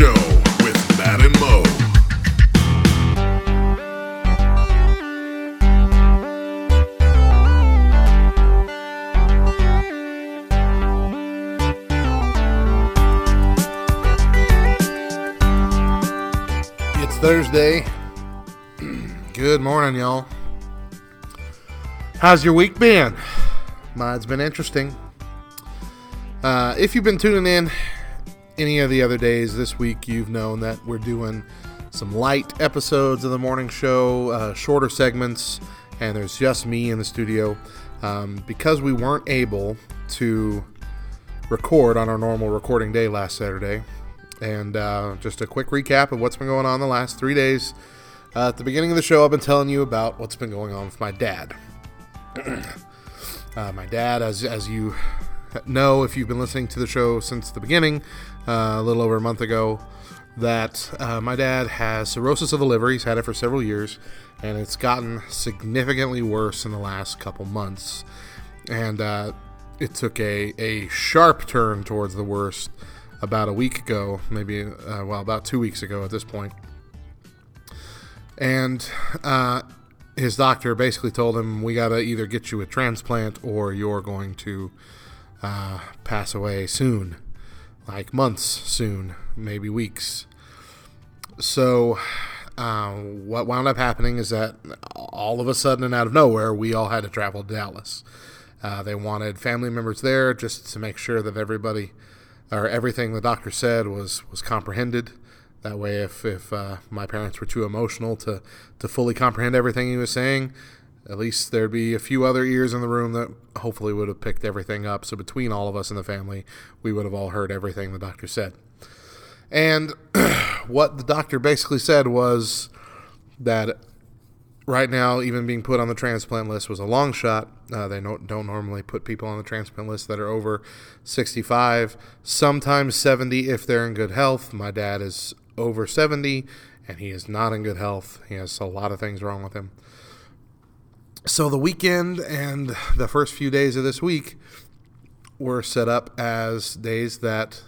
Show with Matt and Mo. It's Thursday. Good morning, y'all. How's your week been? Mine's been interesting. Uh, if you've been tuning in any of the other days this week, you've known that we're doing some light episodes of the morning show, uh, shorter segments, and there's just me in the studio. Um, because we weren't able to record on our normal recording day last Saturday, and uh, just a quick recap of what's been going on the last three days. Uh, at the beginning of the show, I've been telling you about what's been going on with my dad. uh, my dad, as, as you know, if you've been listening to the show since the beginning, uh, a little over a month ago, that uh, my dad has cirrhosis of the liver. He's had it for several years, and it's gotten significantly worse in the last couple months. And uh, it took a, a sharp turn towards the worst about a week ago, maybe, uh, well, about two weeks ago at this point. And uh, his doctor basically told him, We got to either get you a transplant or you're going to uh, pass away soon, like months soon, maybe weeks. So, uh, what wound up happening is that all of a sudden and out of nowhere, we all had to travel to Dallas. Uh, they wanted family members there just to make sure that everybody or everything the doctor said was was comprehended. That way, if if uh, my parents were too emotional to to fully comprehend everything he was saying, at least there'd be a few other ears in the room that hopefully would have picked everything up. So between all of us in the family, we would have all heard everything the doctor said. And what the doctor basically said was that right now, even being put on the transplant list was a long shot. Uh, they don't, don't normally put people on the transplant list that are over 65, sometimes 70 if they're in good health. My dad is over 70 and he is not in good health. He has a lot of things wrong with him. So the weekend and the first few days of this week were set up as days that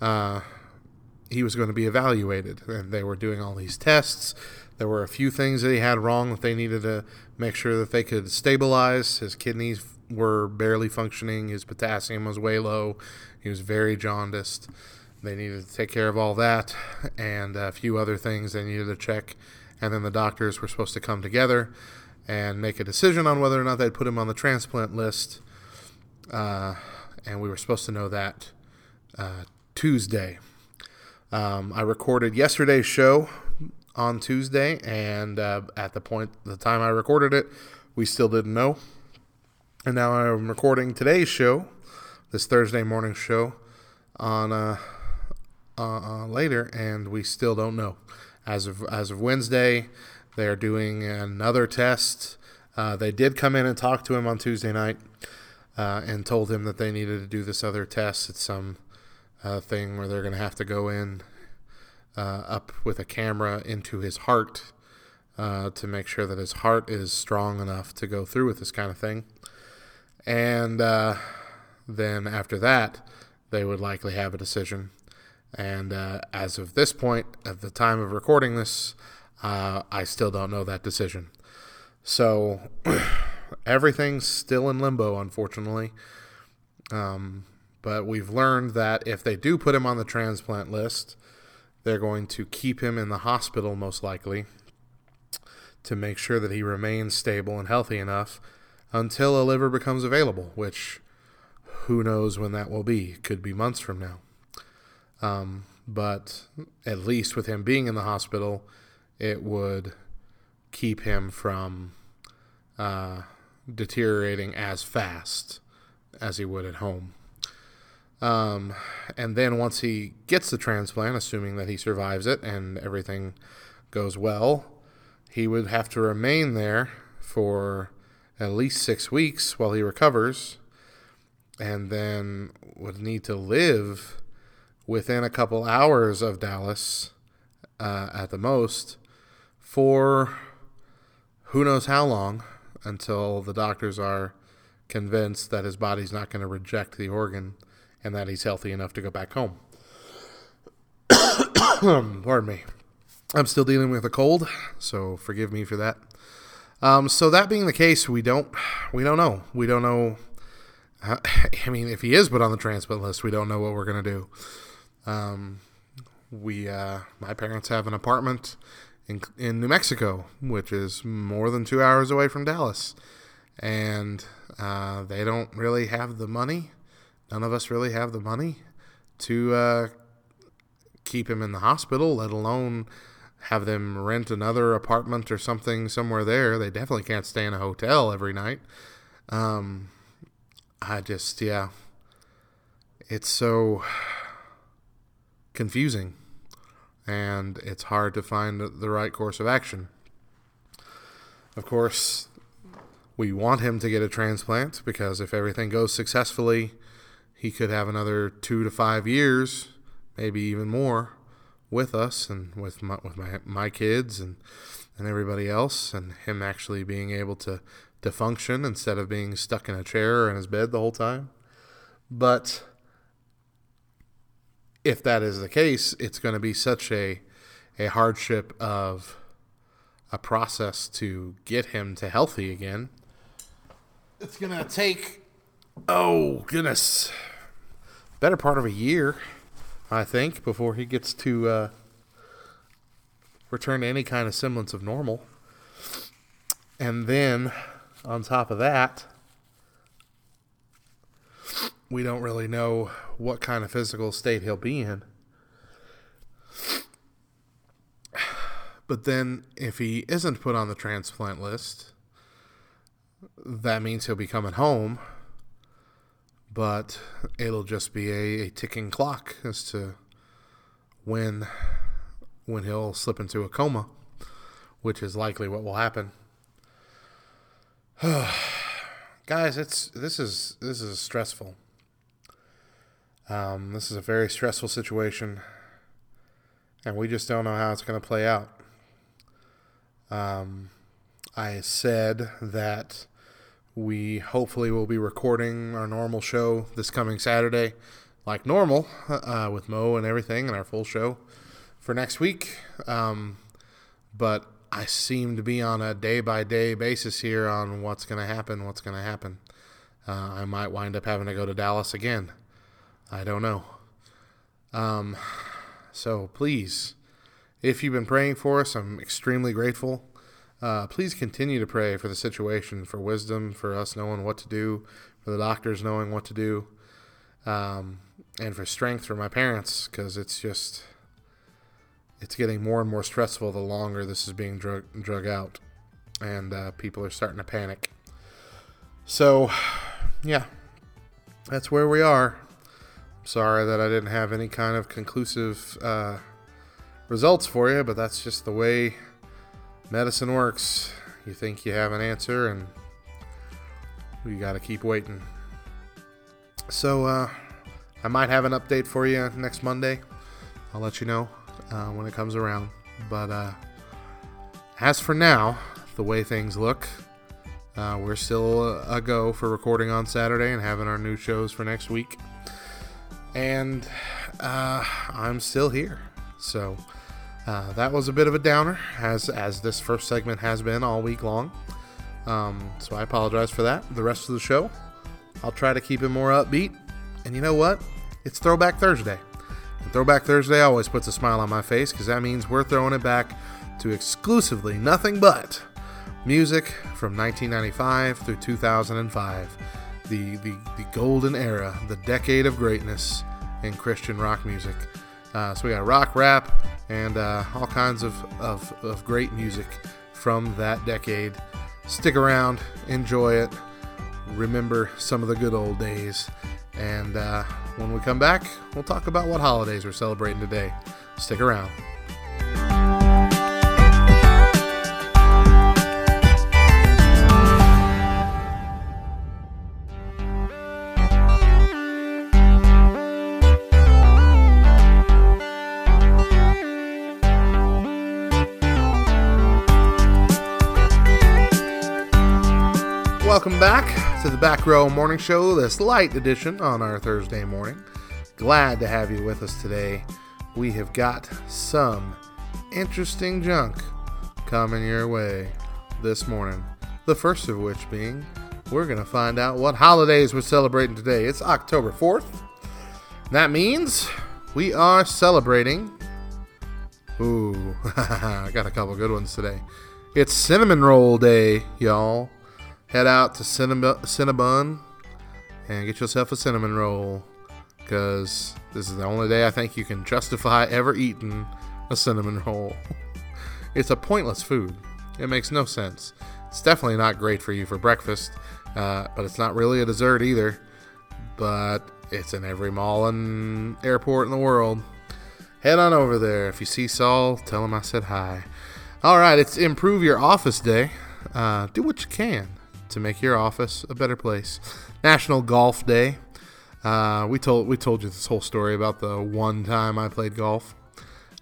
uh, he was going to be evaluated, and they were doing all these tests. There were a few things that he had wrong that they needed to make sure that they could stabilize. His kidneys were barely functioning. His potassium was way low. He was very jaundiced. They needed to take care of all that and a few other things they needed to check. And then the doctors were supposed to come together and make a decision on whether or not they'd put him on the transplant list. Uh, and we were supposed to know that uh, Tuesday. Um, I recorded yesterday's show on Tuesday, and uh, at the point, the time I recorded it, we still didn't know. And now I'm recording today's show, this Thursday morning show, on uh, uh, later, and we still don't know. As of as of Wednesday, they are doing another test. Uh, they did come in and talk to him on Tuesday night uh, and told him that they needed to do this other test. It's some uh, thing where they're going to have to go in uh, up with a camera into his heart uh, to make sure that his heart is strong enough to go through with this kind of thing. And uh, then after that, they would likely have a decision. And as of this point, at the time of recording this, uh, I still don't know that decision. So everything's still in limbo, unfortunately. Um, but we've learned that if they do put him on the transplant list, they're going to keep him in the hospital most likely to make sure that he remains stable and healthy enough until a liver becomes available, which who knows when that will be. Could be months from now. Um, but at least with him being in the hospital, it would keep him from uh, deteriorating as fast as he would at home. Um, and then once he gets the transplant, assuming that he survives it and everything goes well, he would have to remain there for at least six weeks while he recovers, and then would need to live within a couple hours of Dallas uh, at the most for who knows how long until the doctors are convinced that his body's not going to reject the organ and that he's healthy enough to go back home. Pardon me. I'm still dealing with a cold, so forgive me for that. Um, so that being the case, we don't we don't know. We don't know. How, I mean, if he is put on the transplant list, we don't know what we're gonna do. Um, we uh, my parents have an apartment in in New Mexico, which is more than two hours away from Dallas, and uh, they don't really have the money. None of us really have the money to uh, keep him in the hospital, let alone have them rent another apartment or something somewhere there. They definitely can't stay in a hotel every night. Um, I just, yeah, it's so confusing and it's hard to find the right course of action. Of course, we want him to get a transplant because if everything goes successfully, he could have another two to five years, maybe even more, with us and with my, with my, my kids and, and everybody else, and him actually being able to, to function instead of being stuck in a chair or in his bed the whole time. But if that is the case, it's going to be such a, a hardship of a process to get him to healthy again. It's going to take, oh, goodness, better part of a year I think, before he gets to uh, return to any kind of semblance of normal. And then, on top of that, we don't really know what kind of physical state he'll be in. But then, if he isn't put on the transplant list, that means he'll be coming home but it'll just be a, a ticking clock as to when when he'll slip into a coma, which is likely what will happen. Guys, it's this is this is stressful. Um, this is a very stressful situation, and we just don't know how it's going to play out. Um, I said that we hopefully will be recording our normal show this coming Saturday, like normal, uh, with Mo and everything, and our full show for next week. Um, but I seem to be on a day by day basis here on what's going to happen, what's going to happen. Uh, I might wind up having to go to Dallas again. I don't know. Um, so please, if you've been praying for us, I'm extremely grateful. Uh, please continue to pray for the situation, for wisdom, for us knowing what to do, for the doctors knowing what to do, um, and for strength for my parents, because it's just it's getting more and more stressful the longer this is being drug drug out, and uh, people are starting to panic. So, yeah, that's where we are. Sorry that I didn't have any kind of conclusive uh, results for you, but that's just the way medicine works. You think you have an answer, and you got to keep waiting. So, uh, I might have an update for you next Monday. I'll let you know uh, when it comes around. But uh, as for now, the way things look, uh, we're still a go for recording on Saturday and having our new shows for next week. And uh, I'm still here. So, uh, that was a bit of a downer, as as this first segment has been all week long. Um, so I apologize for that. The rest of the show, I'll try to keep it more upbeat. And you know what? It's Throwback Thursday. And Throwback Thursday always puts a smile on my face because that means we're throwing it back to exclusively nothing but music from 1995 through 2005. The, the, the golden era, the decade of greatness in Christian rock music. Uh, so we got rock, rap, and uh, all kinds of, of, of great music from that decade. Stick around, enjoy it, remember some of the good old days. And uh, when we come back, we'll talk about what holidays we're celebrating today. Stick around. Welcome back to the Back Row Morning Show, this light edition on our Thursday morning. Glad to have you with us today. we have got some interesting junk coming your way this morning. The first of which being, we're going to find out what holidays we're celebrating today. It's October 4th. That means we are celebrating. Ooh, I got a couple good ones today. It's Cinnamon Roll Day, y'all. Head out to Cinnab- Cinnabon and get yourself a cinnamon roll because this is the only day I think you can justify ever eating a cinnamon roll. it's a pointless food. It makes no sense. It's definitely not great for you for breakfast, uh, but it's not really a dessert either. But it's in every mall and airport in the world. Head on over there. If you see Saul, tell him I said hi. All right, it's Improve Your Office Day. Uh, do what you can to make your office a better place. National Golf Day. Uh, we told we told you this whole story about the one time I played golf.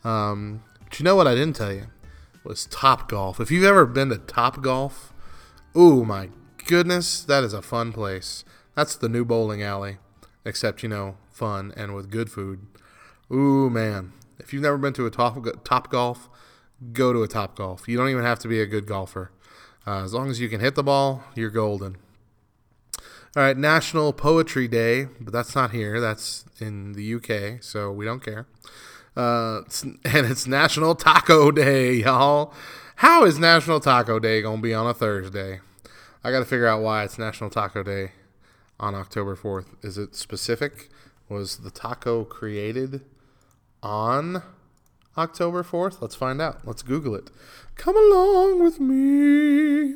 Um, but you know what I didn't tell you was Topgolf. If you've ever been to Topgolf, ooh my goodness, that is a fun place. That's the new bowling alley, except you know fun and with good food. Ooh man, if you've never been to a Top Topgolf, go to a Topgolf. You don't even have to be a good golfer. Uh, as long as you can hit the ball, you're golden. All right, National Poetry Day, but that's not here. That's in the UK, so we don't care. Uh, it's, and it's National Taco Day, y'all. How is National Taco Day going to be on a Thursday? I got to figure out why it's National Taco Day on October 4th. Is it specific? Was the taco created on October 4th? Let's find out. Let's Google it. Come along with me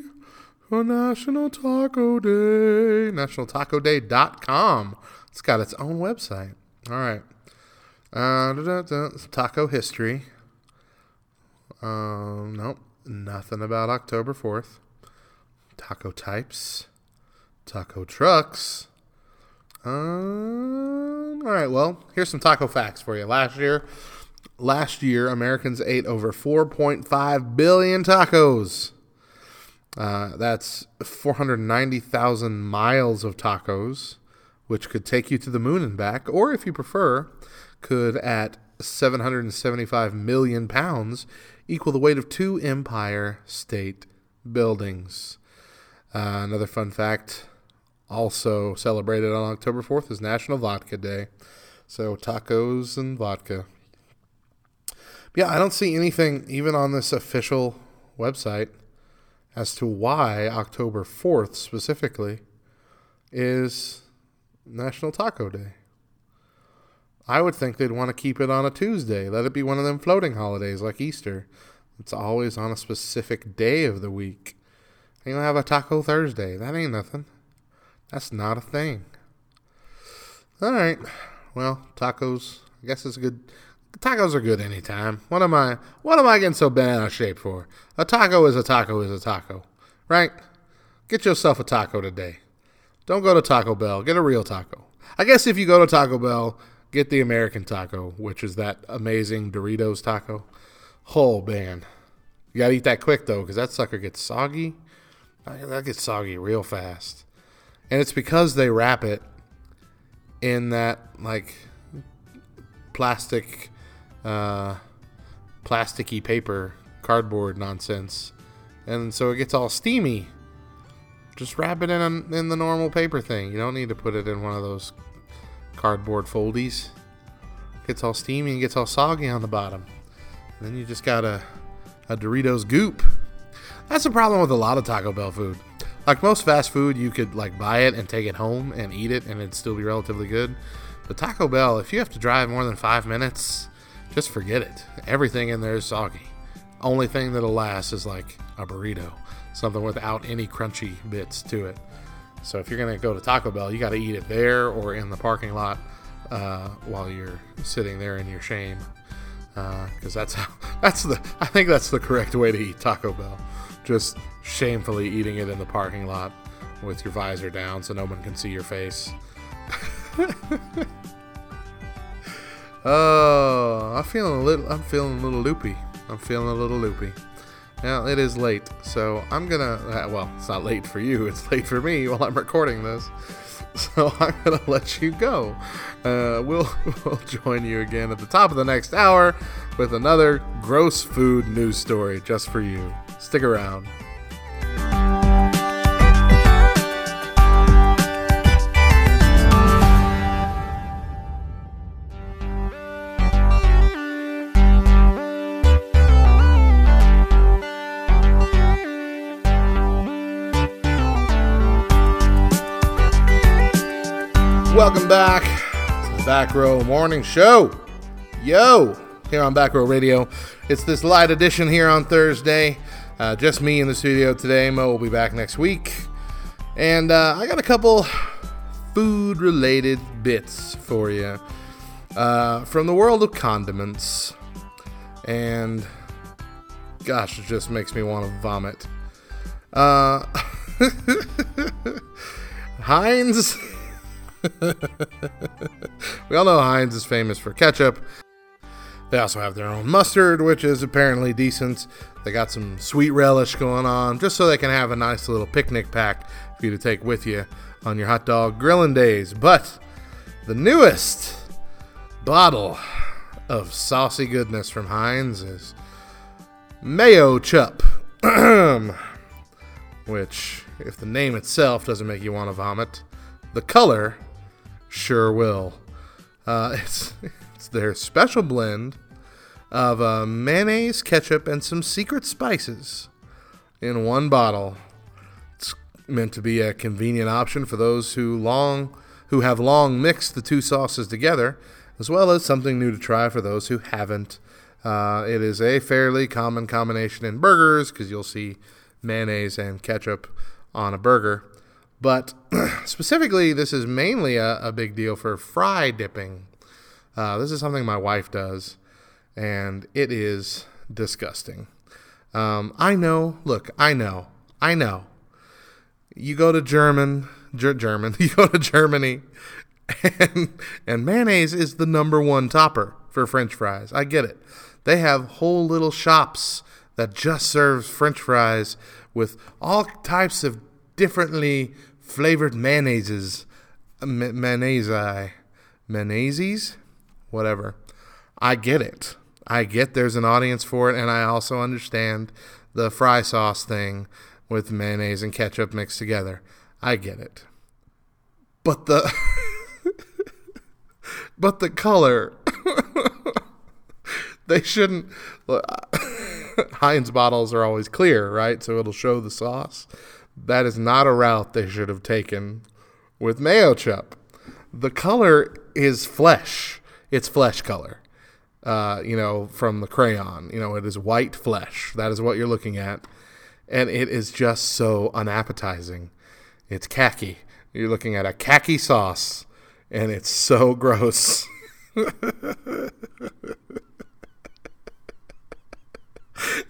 for National Taco Day. NationalTacoDay.com. It's got its own website. All right. Uh. Taco history. Um, nope. Nothing about October 4th. Taco types. Taco trucks. Um, all right. Well, here's some taco facts for you. Last year, last year, Americans ate over 4.5 billion tacos. Uh, that's 490,000 miles of tacos, which could take you to the moon and back, or if you prefer, could at 775 million pounds equal the weight of two Empire State buildings. Uh, another fun fact also celebrated on October 4th is National Vodka Day. So tacos and vodka. Yeah, I don't see anything even on this official website as to why October 4th specifically is National Taco Day. I would think they'd want to keep it on a Tuesday. Let it be one of them floating holidays like Easter. It's always on a specific day of the week. You don't have a Taco Thursday. That ain't nothing. That's not a thing. All right. Well, tacos. I guess it's good. Tacos are good anytime. What am I? What am I getting so bent out of shape for? A taco is a taco is a taco, right? Get yourself a taco today. Don't go to Taco Bell. Get a real taco. I guess if you go to Taco Bell, get the American taco, which is that amazing Doritos taco. Oh man, you gotta eat that quick though, because that sucker gets soggy. That gets soggy real fast, and it's because they wrap it in that like plastic uh, plasticky paper, cardboard nonsense, and so it gets all steamy. Just wrap it in a, in the normal paper thing. You don't need to put it in one of those cardboard foldies. It gets all steamy and gets all soggy on the bottom. And then you just got a, a Doritos goop. That's the problem with a lot of Taco Bell food. Like most fast food, you could like buy it and take it home and eat it, and it'd still be relatively good. But Taco Bell, if you have to drive more than five minutes, just forget it. Everything in there is soggy. Only thing that'll last is like a burrito, something without any crunchy bits to it. So if you're gonna go to Taco Bell, you got to eat it there or in the parking lot uh, while you're sitting there in your shame, because uh, that's how that's the I think that's the correct way to eat Taco Bell. Just shamefully eating it in the parking lot with your visor down so no one can see your face. Oh, I'm feeling a little. I'm feeling a little loopy. I'm feeling a little loopy. Well, it is late, so I'm gonna. Uh, well, it's not late for you. It's late for me while I'm recording this. So I'm gonna let you go. Uh, we'll we'll join you again at the top of the next hour with another gross food news story just for you. Stick around. Welcome back to the Back Row Morning Show. Yo, here on Back Row Radio. It's this light edition here on Thursday. Uh, just me in the studio today. Mo will be back next week. And uh, I got a couple food related bits for you uh, from the world of condiments. And gosh, it just makes me want to vomit. Uh, Heinz. we all know Heinz is famous for ketchup. They also have their own mustard, which is apparently decent. They got some sweet relish going on, just so they can have a nice little picnic pack for you to take with you on your hot dog grilling days. But the newest bottle of saucy goodness from Heinz is Mayochup. which, if the name itself doesn't make you want to vomit, the color sure will. Uh, it's, it's their special blend of uh, mayonnaise, ketchup, and some secret spices in one bottle. It's meant to be a convenient option for those who long who have long mixed the two sauces together, as well as something new to try for those who haven't. Uh, it is a fairly common combination in burgers because you'll see mayonnaise and ketchup on a burger. But specifically, this is mainly a, a, big deal for fry dipping. Uh, this is something my wife does, and it is disgusting. Um, I know, look, I know, I know. You go to German, Ger- German, you go to Germany, and, and mayonnaise is the number one topper for French fries. I get it. They have whole little shops that just serves French fries with all types of differently flavored mayonnaises, mayonnaise, mayonnaises, whatever. I get it. I get there's an audience for it, and I also understand the fry sauce thing with mayonnaise and ketchup mixed together. I get it. But the but the color they shouldn't Heinz bottles are always clear, right? So it'll show the sauce. That is not a route they should have taken with mayochup. The color is flesh. It's flesh color. Uh, you know, from the crayon. You know, it is white flesh. That is what you're looking at. And it is just so unappetizing. It's khaki. You're looking at a khaki sauce, and it's so gross. it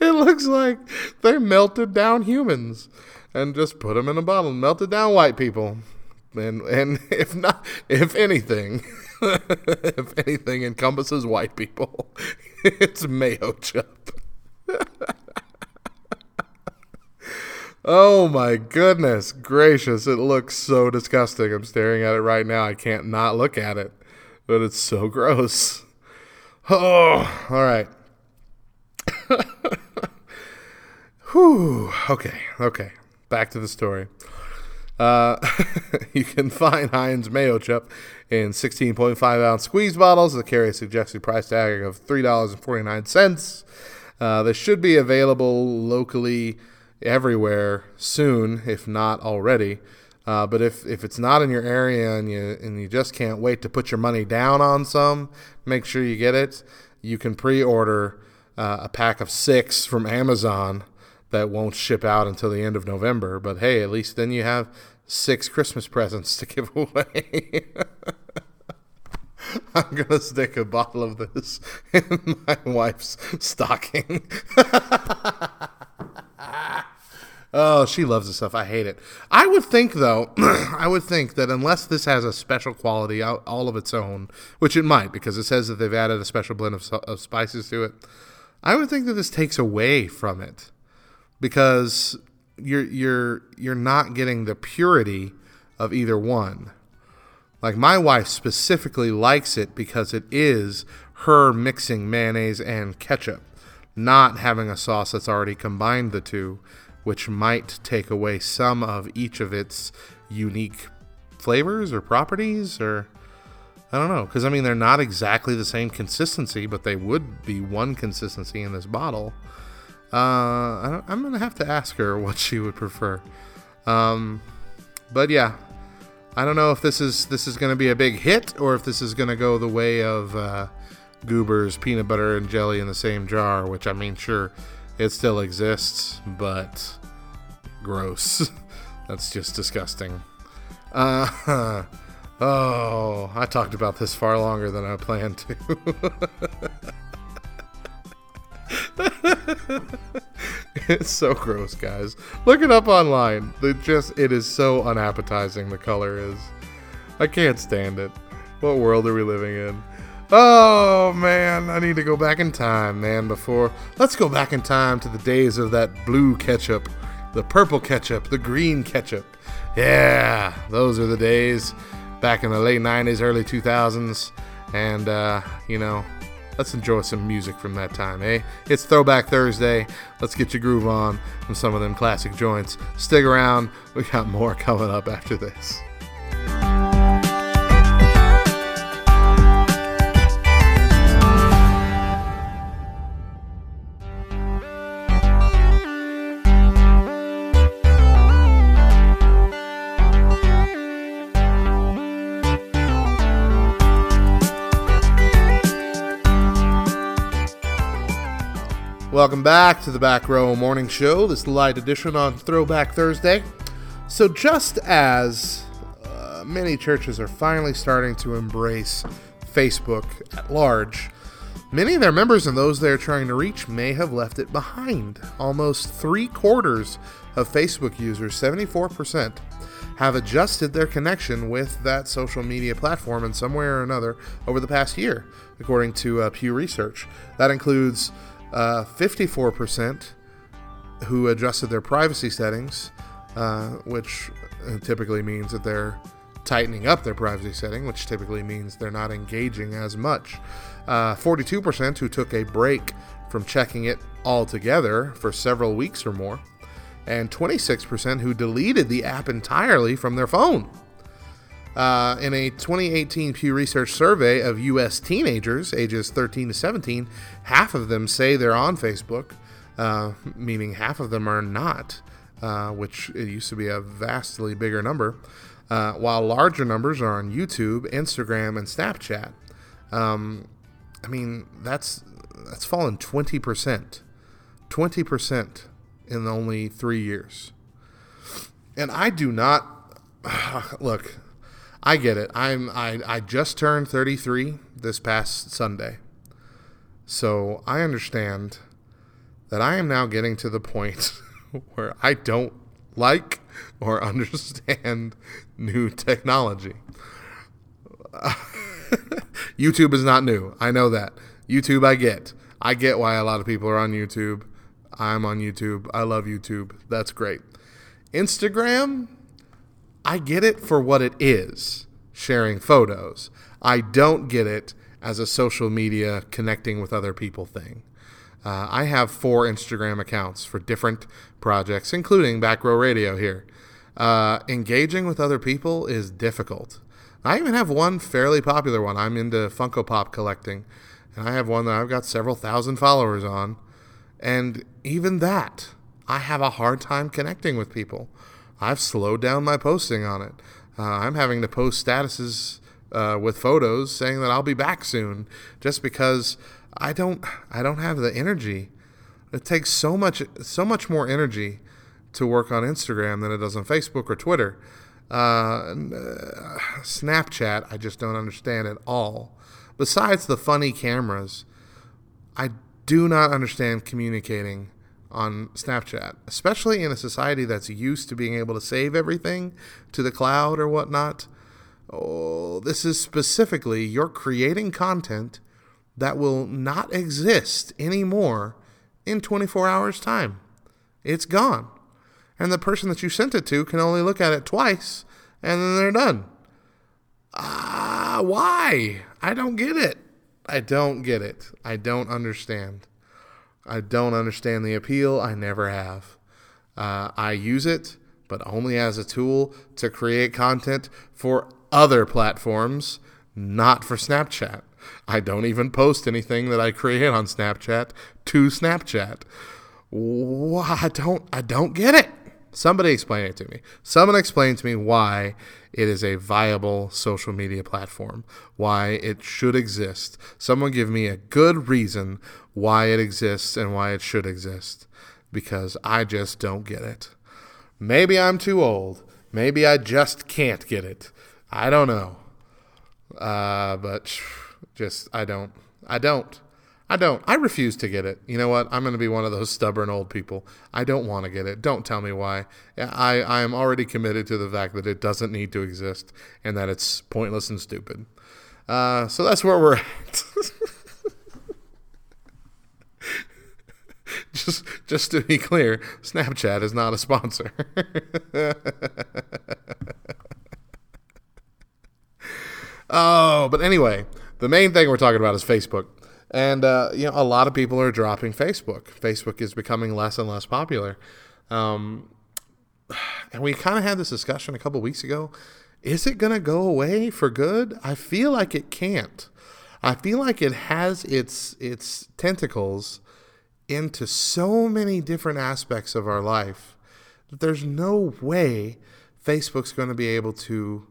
looks like they melted down humans and just put them in a bottle, and melt it down white people. And and if not, if anything, if anything encompasses white people, it's mayochup. oh my goodness gracious! It looks so disgusting. I'm staring at it right now. I can't not look at it, but it's so gross. Oh, all right. Whew. Okay. Okay. Back to the story. Uh, you can find Heinz Mayochup in 16.5 ounce squeeze bottles that carry a suggested price tag of $3.49. Uh, should be available locally everywhere soon, if not already. Uh, but if, if it's not in your area and you and you just can't wait to put your money down on some, make sure you get it. You can pre-order uh, a pack of six from Amazon that won't ship out until the end of November. But hey, at least then you have six Christmas presents to give away. I'm gonna stick a bottle of this in my wife's stocking. oh, she loves this stuff. I hate it. I would think, though, I would think that unless this has a special quality all of its own, which it might, because it says that they've added a special blend of, of spices to it, I would think that this takes away from it. Because you're you're you're not getting the purity of either one. Like my wife specifically likes it because it is her mixing mayonnaise and ketchup, not having a sauce that's already combined the two, which might take away some of each of its unique flavors or properties or I don't know because I mean they're not exactly the same consistency, but they would be one consistency in this bottle. Uh, I'm gonna have to ask her what she would prefer. Um, but yeah, I don't know if this is this is gonna be a big hit or if this is gonna go the way of uh, Goober's peanut butter and jelly in the same jar. Which I mean, sure, it still exists, but gross. That's just disgusting. Uh, oh, I talked about this far longer than I planned to. it's so gross, guys. Look it up online. It just it is so unappetizing. The color is. I can't stand it. What world are we living in? Oh man, I need to go back in time, man. Before let's go back in time to the days of that blue ketchup, the purple ketchup, the green ketchup. Yeah, those are the days back in the late 90s, early 2000s. And, uh, you know, let's enjoy some music from that time, eh? It's Throwback Thursday. Let's get your groove on from some of them classic joints. Stick around, we got more coming up after this. Welcome back to the Back Row Morning Show, this light edition on Throwback Thursday. So, just as uh, many churches are finally starting to embrace Facebook at large, many of their members and those they're trying to reach may have left it behind. Almost three quarters of Facebook users, 74%, have adjusted their connection with that social media platform in some way or another over the past year, according to uh, Pew Research. That includes uh, 54% who adjusted their privacy settings, uh, which typically means that they're tightening up their privacy setting, which typically means they're not engaging as much. Uh, 42% who took a break from checking it altogether for several weeks or more, and 26% who deleted the app entirely from their phone. Uh, in a 2018 Pew Research survey of U.S. teenagers ages 13 to 17, half of them say they're on Facebook, uh, meaning half of them are not, uh, which it used to be a vastly bigger number, uh, while larger numbers are on YouTube, Instagram, and Snapchat. Um, I mean, that's that's fallen 20%. 20% in only three years. And I do not look I get it. I'm I, I just turned 33 this past Sunday. So I understand that I am now getting to the point where I don't like or understand new technology. YouTube is not new. I know that. YouTube I get. I get why a lot of people are on YouTube. I'm on YouTube. I love YouTube. That's great. Instagram I get it for what it is sharing photos. I don't get it as a social media connecting with other people thing. Uh, I have four Instagram accounts for different projects, including Back Row Radio here. Uh, engaging with other people is difficult. I even have one fairly popular one. I'm into Funko Pop collecting, and I have one that I've got several thousand followers on. And even that, I have a hard time connecting with people. I've slowed down my posting on it. Uh, I'm having to post statuses uh, with photos saying that I'll be back soon, just because I don't I don't have the energy. It takes so much so much more energy to work on Instagram than it does on Facebook or Twitter. Uh, uh, Snapchat, I just don't understand at all. Besides the funny cameras, I do not understand communicating on Snapchat, especially in a society that's used to being able to save everything to the cloud or whatnot. Oh, this is specifically you're creating content that will not exist anymore in 24 hours' time. It's gone. And the person that you sent it to can only look at it twice and then they're done. Ah, uh, why? I don't get it. I don't get it. I don't understand. I don't understand the appeal. I never have. Uh, I use it, but only as a tool to create content for other platforms, not for Snapchat. I don't even post anything that I create on Snapchat to Snapchat. I don't I don't get it. Somebody explain it to me. Someone explain to me why it is a viable social media platform, why it should exist. Someone give me a good reason why it exists and why it should exist because I just don't get it. Maybe I'm too old. Maybe I just can't get it. I don't know. Uh, but just, I don't. I don't. I don't. I refuse to get it. You know what? I'm going to be one of those stubborn old people. I don't want to get it. Don't tell me why. I, I am already committed to the fact that it doesn't need to exist and that it's pointless and stupid. Uh, so that's where we're at. just just to be clear, Snapchat is not a sponsor. oh, but anyway, the main thing we're talking about is Facebook. And uh, you know, a lot of people are dropping Facebook. Facebook is becoming less and less popular. Um, and we kind of had this discussion a couple weeks ago. Is it going to go away for good? I feel like it can't. I feel like it has its its tentacles into so many different aspects of our life that there's no way Facebook's going to be able to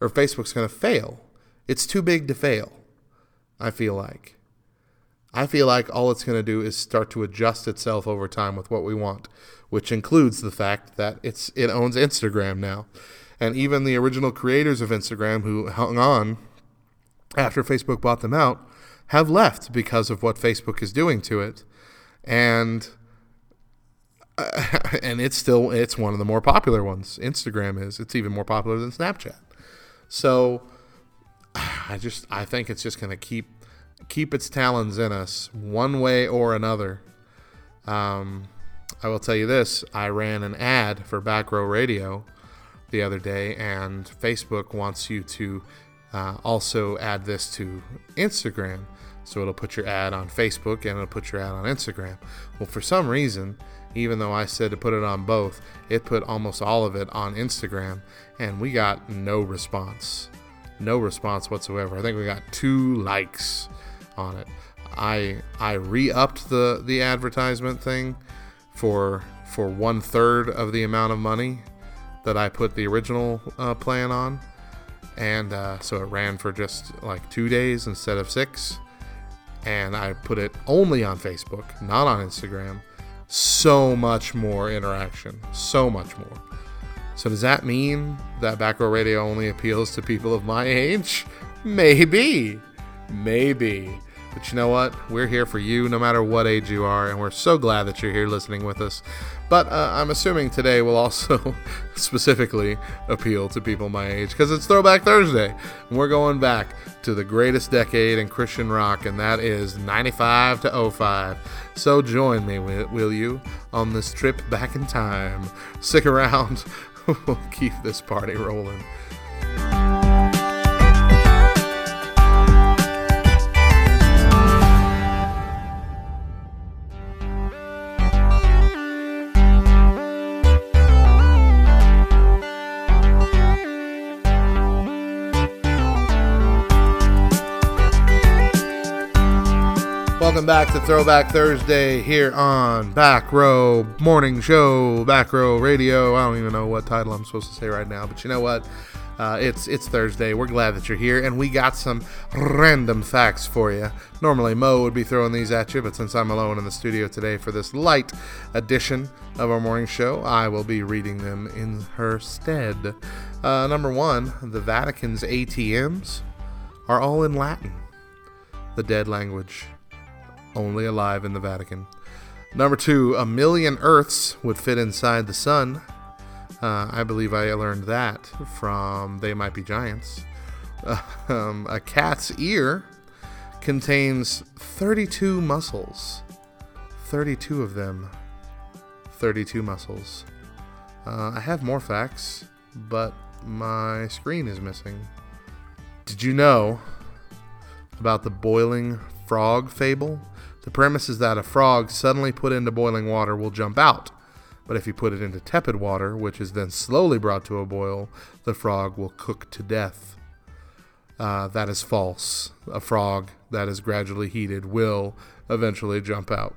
or Facebook's going to fail. It's too big to fail. I feel like. I feel like all it's going to do is start to adjust itself over time with what we want, which includes the fact that it's it owns Instagram now. And even the original creators of Instagram who hung on after Facebook bought them out have left because of what Facebook is doing to it. And uh, and it's still it's one of the more popular ones. Instagram is. It's even more popular than Snapchat. So I just I think it's just going to keep keep its talons in us one way or another. Um, I will tell you this I ran an ad for Back Row Radio the other day, and Facebook wants you to uh, also add this to Instagram. So it'll put your ad on Facebook and it'll put your ad on Instagram. Well, for some reason, even though I said to put it on both, it put almost all of it on Instagram, and we got no response. No response whatsoever. I think we got two likes on it. I I re-upped the the advertisement thing for for one third of the amount of money that I put the original uh, plan on, and uh, so it ran for just like two days instead of six. And I put it only on Facebook, not on Instagram. So much more interaction, so much more. So does that mean that back row radio only appeals to people of my age? Maybe. Maybe. But you know what? We're here for you no matter what age you are, and we're so glad that you're here listening with us. But uh, I'm assuming today will also specifically appeal to people my age because it's Throwback Thursday, and we're going back to the greatest decade in Christian rock, and that is 95 to 05. So join me, will you, on this trip back in time? Stick around, we'll keep this party rolling. Back to Throwback Thursday here on Back Row Morning Show, Back Row Radio. I don't even know what title I'm supposed to say right now, but you know what? Uh, it's it's Thursday. We're glad that you're here, and we got some random facts for you. Normally, Mo would be throwing these at you, but since I'm alone in the studio today for this light edition of our morning show, I will be reading them in her stead. Uh, number one, the Vatican's ATMs are all in Latin, the dead language only alive in the Vatican. Number two, a million Earths would fit inside the sun. Uh, I believe I learned that from They Might Be Giants. Uh, um, a cat's ear contains 32 muscles. 32 of them. 32 muscles. Uh, I have more facts, but my screen is missing. Did you know about the boiling frog fable? The premise is that a frog suddenly put into boiling water will jump out, but if you put it into tepid water, which is then slowly brought to a boil, the frog will cook to death. Uh, that is false. A frog that is gradually heated will eventually jump out.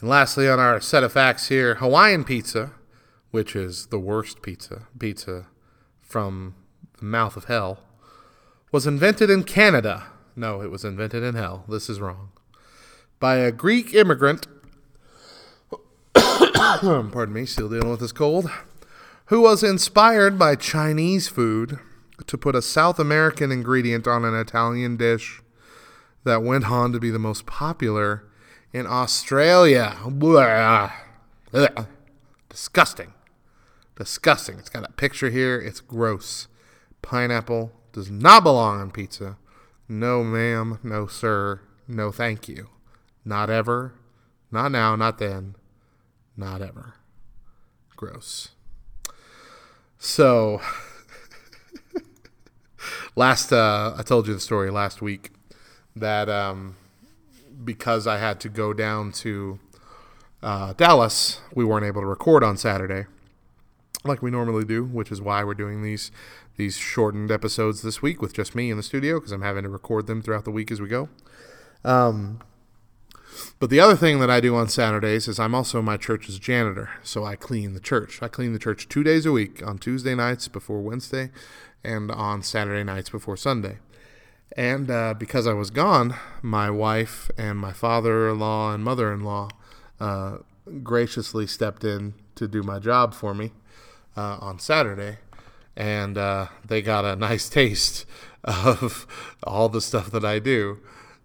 And lastly, on our set of facts here, Hawaiian pizza, which is the worst pizza, pizza from the mouth of hell, was invented in Canada. No, it was invented in hell. This is wrong. By a Greek immigrant. pardon me, still dealing with this cold. Who was inspired by Chinese food to put a South American ingredient on an Italian dish that went on to be the most popular in Australia. Blah. Disgusting. Disgusting. It's got a picture here. It's gross. Pineapple does not belong on pizza. No, ma'am. No, sir. No, thank you. Not ever. Not now. Not then. Not ever. Gross. So, last uh, I told you the story last week that um, because I had to go down to uh, Dallas, we weren't able to record on Saturday like we normally do, which is why we're doing these these shortened episodes this week with just me in the studio because I'm having to record them throughout the week as we go. Um, but the other thing that I do on Saturdays is I'm also my church's janitor. So I clean the church. I clean the church two days a week on Tuesday nights before Wednesday and on Saturday nights before Sunday. And uh, because I was gone, my wife and my father in law and mother in law uh, graciously stepped in to do my job for me uh, on Saturday. And uh, they got a nice taste of all the stuff that I do,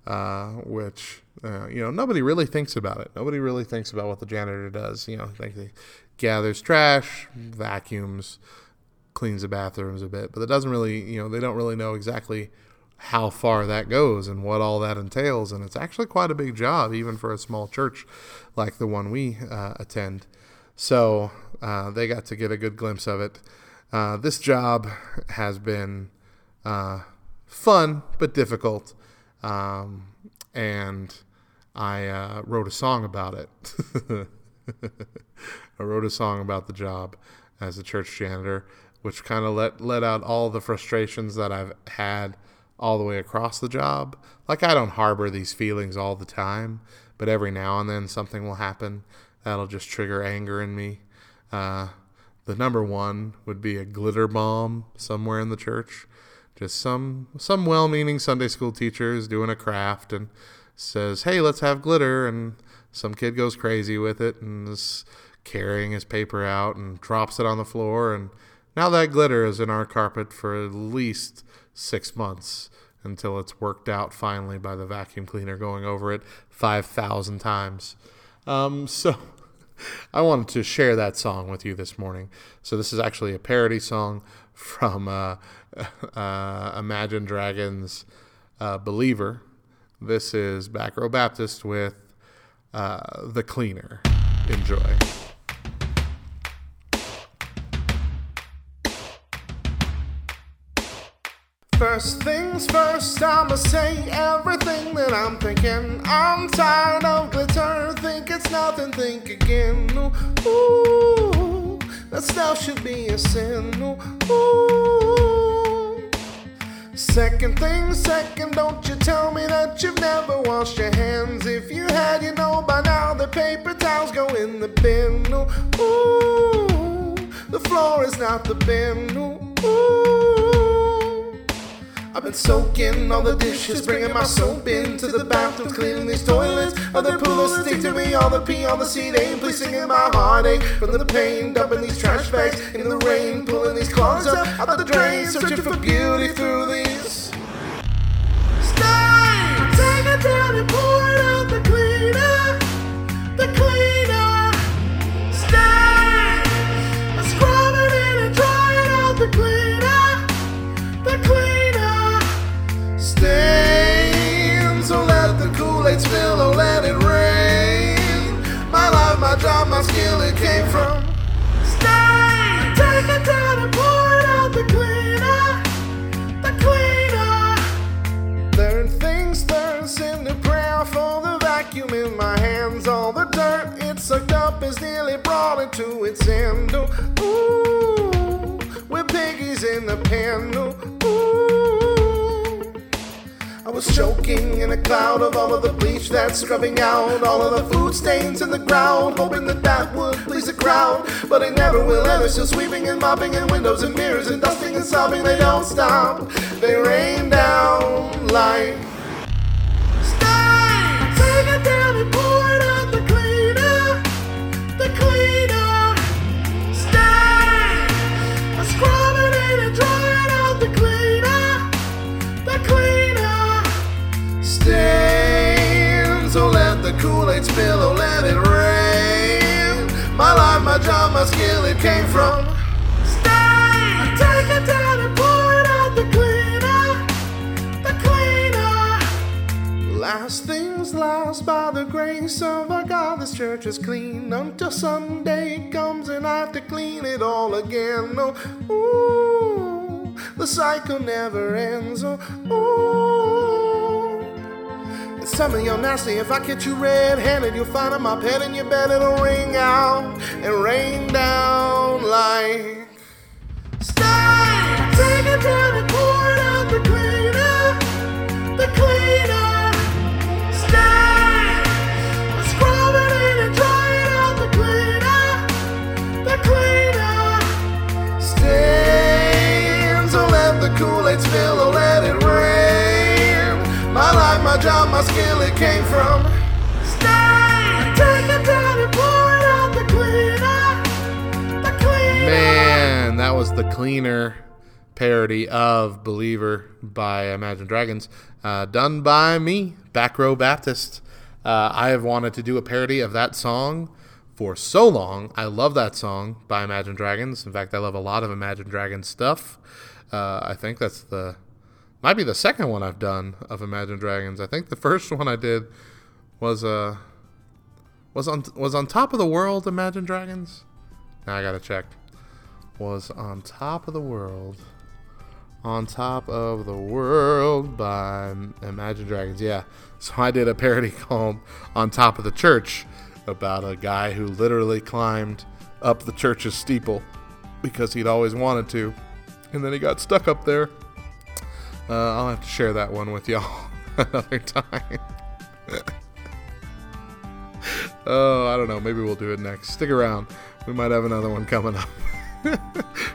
uh, which uh, you know, nobody really thinks about it. Nobody really thinks about what the janitor does. You know, like he gathers trash, vacuums, cleans the bathrooms a bit, but it doesn't really, you know, they don't really know exactly how far that goes and what all that entails. And it's actually quite a big job, even for a small church like the one we uh, attend. So uh, they got to get a good glimpse of it. Uh, this job has been uh, fun but difficult. Um, and I uh, wrote a song about it. I wrote a song about the job as a church janitor, which kind of let let out all the frustrations that I've had all the way across the job. Like I don't harbor these feelings all the time, but every now and then something will happen that'll just trigger anger in me. Uh, the number one would be a glitter bomb somewhere in the church. Just some some well-meaning Sunday school teachers doing a craft and says, "Hey, let's have glitter," and some kid goes crazy with it and is carrying his paper out and drops it on the floor, and now that glitter is in our carpet for at least six months until it's worked out finally by the vacuum cleaner going over it five thousand times. Um, so. I wanted to share that song with you this morning. So this is actually a parody song from uh, uh, Imagine Dragons' uh, "Believer," This is Back Row Baptist with uh, The Cleaner. Enjoy. First things first, I'ma say everything that I'm thinking. I'm tired of glitter, think it's nothing, think again. Ooh, that stuff should be a sin. Ooh. Second thing, second, don't you tell me that you've never washed your hands. If you had, you know by now the paper towels go in the bin. Ooh, the floor is not the bin. Ooh, I've been soaking all the dishes, bringing my soap into the bathrooms, cleaning these toilets. Other poolers stick to me, all the pee on the seat, ain't please singing my heartache from the pain, dumping these trash bags in the rain, pulling these clogs up out the drain, searching for beauty through these. Stains! Take it down and pour it out the cleaner, the cleaner. always feel or let it rain. My life, my job, my skill, it came from. Stay, take it down and pour it out the cleaner, the cleaner. Third things thirds in the prayer for the vacuum in my hands. All the dirt it sucked up is nearly brought into its end. Ooh, we're piggies in the pen. Ooh. I was choking in a cloud of all of the bleach that's scrubbing out all of the food stains in the ground, hoping that that would please the crowd. But it never will, and it's just sweeping and mopping and windows and mirrors and dusting and sobbing. They don't stop. They rain down like. Stay! Take it down and pour it out the cleaner. The cleaner. Stay! It and dry it out the cleaner. The cleaner. Stay! So oh, let the Kool-Aid spill, oh let it rain. My life, my job, my skill, it came from. Stay! Take it down and pour it out the cleaner. The cleaner. Last things last by the grace of our God, this church is clean until Sunday comes and I have to clean it all again. Oh, ooh, the cycle never ends. Oh, ooh. Some of your nasty. If I catch you red-handed, you'll find my pet in your bed. It'll ring out and rain down like. Stay! Take it down and pour it out the cleaner. The cleaner. Stay! Scrub it in and dry it out the cleaner. The cleaner. Stay! So let the Kool-Aid spill or let it. My job, my skill, it came from. Stay! Take it down and pour it out the cleaner. The cleaner. Man, that was the cleaner parody of Believer by Imagine Dragons, uh, done by me, Back Row Baptist. Uh, I have wanted to do a parody of that song for so long. I love that song by Imagine Dragons. In fact, I love a lot of Imagine Dragons stuff. Uh, I think that's the might be the second one I've done of Imagine Dragons. I think the first one I did was uh was on was on top of the world Imagine Dragons. Now I gotta check. Was on top of the world. On top of the world by Imagine Dragons. Yeah. So I did a parody called On Top of the Church about a guy who literally climbed up the church's steeple because he'd always wanted to. And then he got stuck up there. Uh, I'll have to share that one with y'all another time. oh, I don't know. Maybe we'll do it next. Stick around. We might have another one coming up.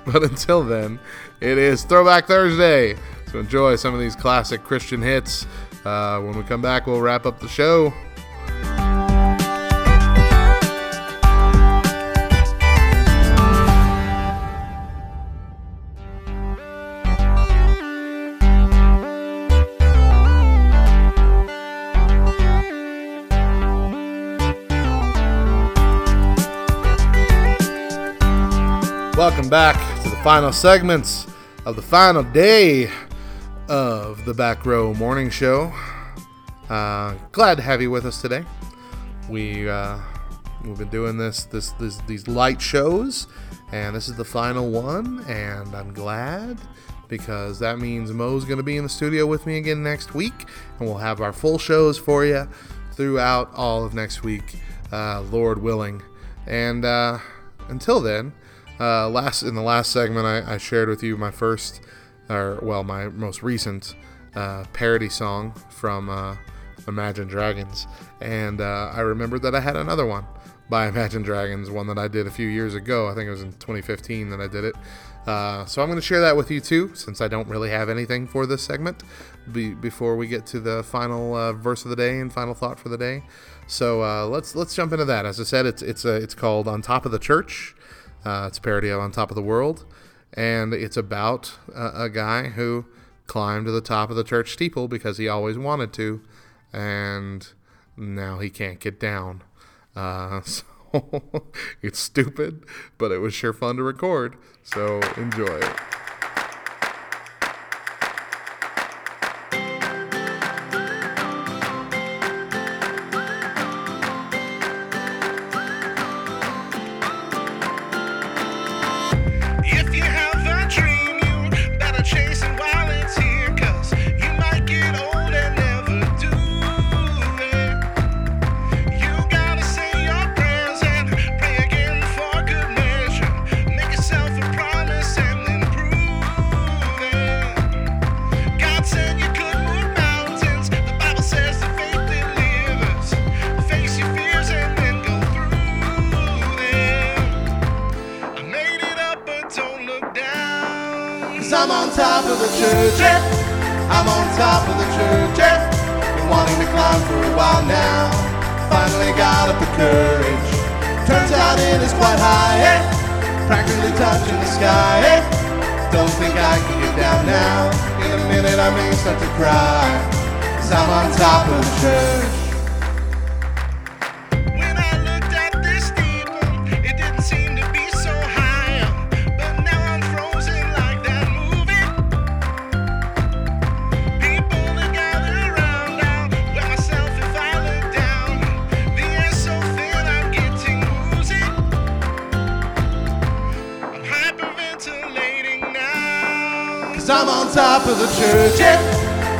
but until then, it is Throwback Thursday. So enjoy some of these classic Christian hits. Uh, when we come back, we'll wrap up the show. Welcome back to the final segments of the final day of the Back Row Morning Show. Uh, glad to have you with us today. We uh, we've been doing this, this this these light shows, and this is the final one, and I'm glad because that means Mo's going to be in the studio with me again next week, and we'll have our full shows for you throughout all of next week, uh, Lord willing. And uh, until then, uh, last in the last segment, I, I, shared with you my first, or well, my most recent uh, parody song from uh, Imagine Dragons, and uh, I remembered that I had another one by Imagine Dragons, one that I did a few years ago. I think it was in 2015 that I did it. Uh, so I'm going to share that with you too, since I don't really have anything for this segment be, before we get to the final uh, verse of the day and final thought for the day. So let's let's jump into that. As I said, it's it's a, it's called "On Top of the Church." Uh, it's a parody of On Top of the World, and it's about a, a guy who climbed to the top of the church steeple because he always wanted to, and now he can't get down. Uh, so it's stupid, but it was sure fun to record. So enjoy it.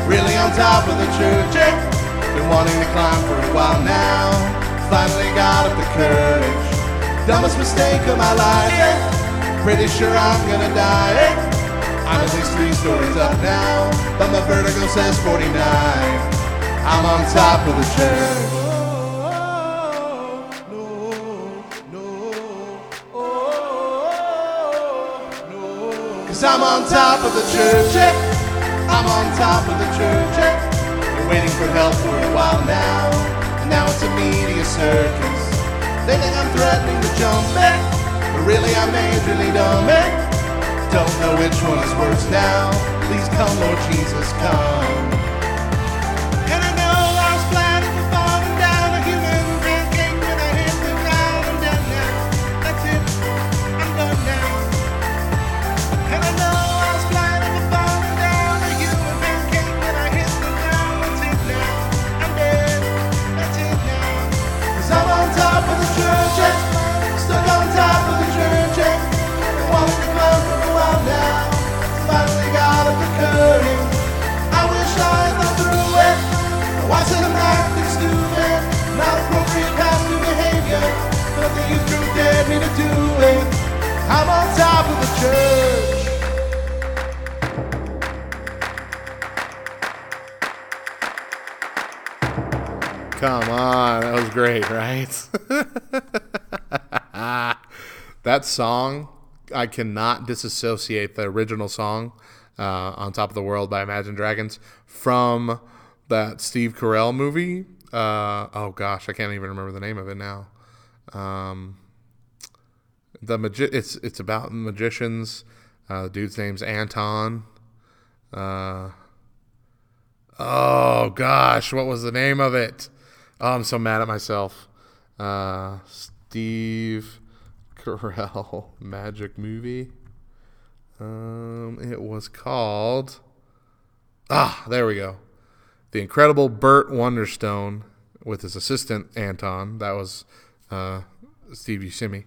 Really on top of the church. Been wanting to climb for a while now. Finally got up the courage. Dumbest mistake of my life. Eh? Pretty sure I'm gonna die. Eh? I'm at least three stories up now. But my vertigo says 49. I'm on top of the church. Cause I'm on top of the church, yeah. I'm on top of the church. Been waiting for help for a while now. And now it's a media circus. They think I'm threatening to jump it. But really I'm majorly dumb. Don't know which one is worse now. Please come, Lord Jesus, come. Come on, that was great, right? that song, I cannot disassociate the original song, uh, "On Top of the World" by Imagine Dragons, from that Steve Carell movie. Uh, oh gosh, I can't even remember the name of it now. Um, the magi- it's it's about magicians. Uh, the dude's name's Anton. Uh, oh gosh, what was the name of it? Oh, I'm so mad at myself. Uh, Steve Carell magic movie. Um, it was called. Ah, there we go. The Incredible Burt Wonderstone with his assistant Anton. That was uh, Steve Buscemi.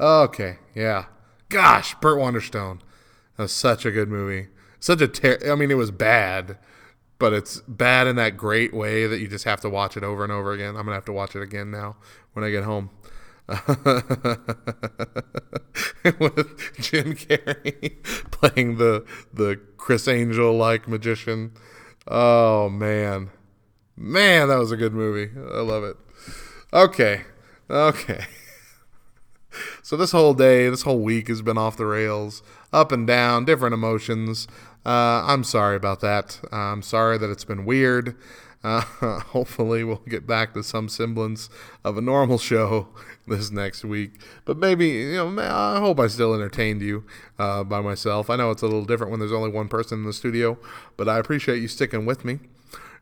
Okay, yeah. Gosh, Burt Wonderstone. That was such a good movie. Such a ter- I mean, it was bad, but it's bad in that great way that you just have to watch it over and over again. I'm gonna have to watch it again now when I get home. With Jim Carrey playing the the Criss Angel like magician. Oh man, man, that was a good movie. I love it. Okay, okay. So this whole day, this whole week has been off the rails, up and down, different emotions. Uh, I'm sorry about that. I'm sorry that it's been weird. Uh, hopefully, we'll get back to some semblance of a normal show this next week. But maybe, you know, I hope I still entertained you uh, by myself. I know it's a little different when there's only one person in the studio, but I appreciate you sticking with me.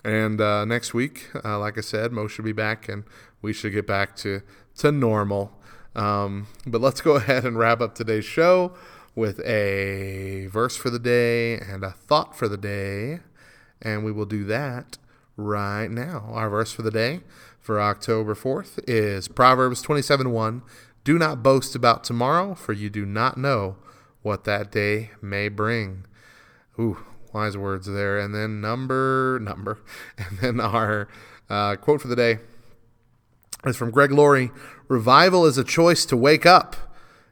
And uh, next week, uh, like I said, Mo should be back, and we should get back to to normal. Um, but let's go ahead and wrap up today's show with a verse for the day and a thought for the day, and we will do that right now. Our verse for the day for October 4th is Proverbs 27 1. Do not boast about tomorrow, for you do not know what that day may bring. Ooh, wise words there. And then number, number, and then our uh, quote for the day is from Greg Laurie Revival is a choice to wake up.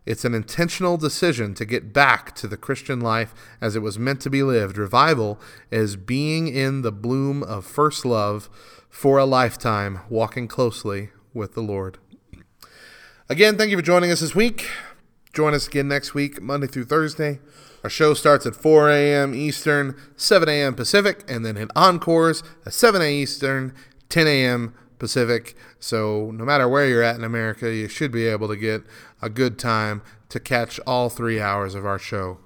It's an intentional decision to get back to the Christian life as it was meant to be lived. Revival is being in the bloom of first love for a lifetime, walking closely with the Lord. Again, thank you for joining us this week. Join us again next week, Monday through Thursday. Our show starts at 4 a.m. Eastern, 7 a.m. Pacific, and then in encores at 7 a.m. Eastern, 10 a.m. Pacific. So no matter where you're at in America, you should be able to get a good time to catch all three hours of our show.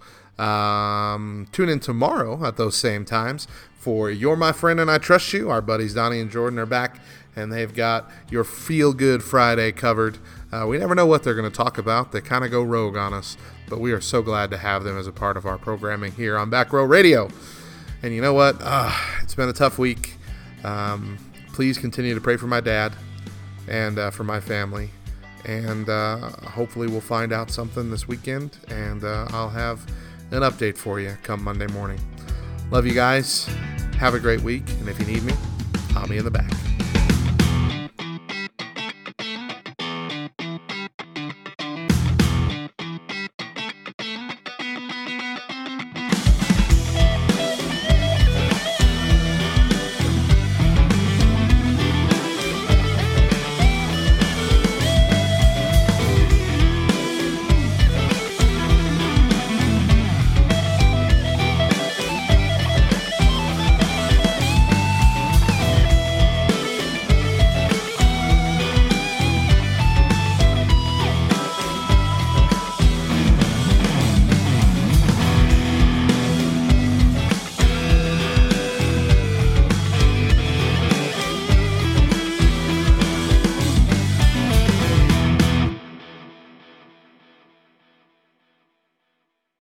Um, tune in tomorrow at those same times for You're My Friend and I Trust You. Our buddies Donnie and Jordan are back, and they've got your Feel Good Friday covered. Uh, we never know what they're going to talk about. They kind of go rogue on us, but we are so glad to have them as a part of our programming here on Back Row Radio. And you know what? Uh, it's been a tough week. Um, please continue to pray for my dad and uh, for my family. And uh, hopefully, we'll find out something this weekend, and uh, I'll have an update for you come Monday morning. Love you guys. Have a great week. And if you need me, I'll in the back.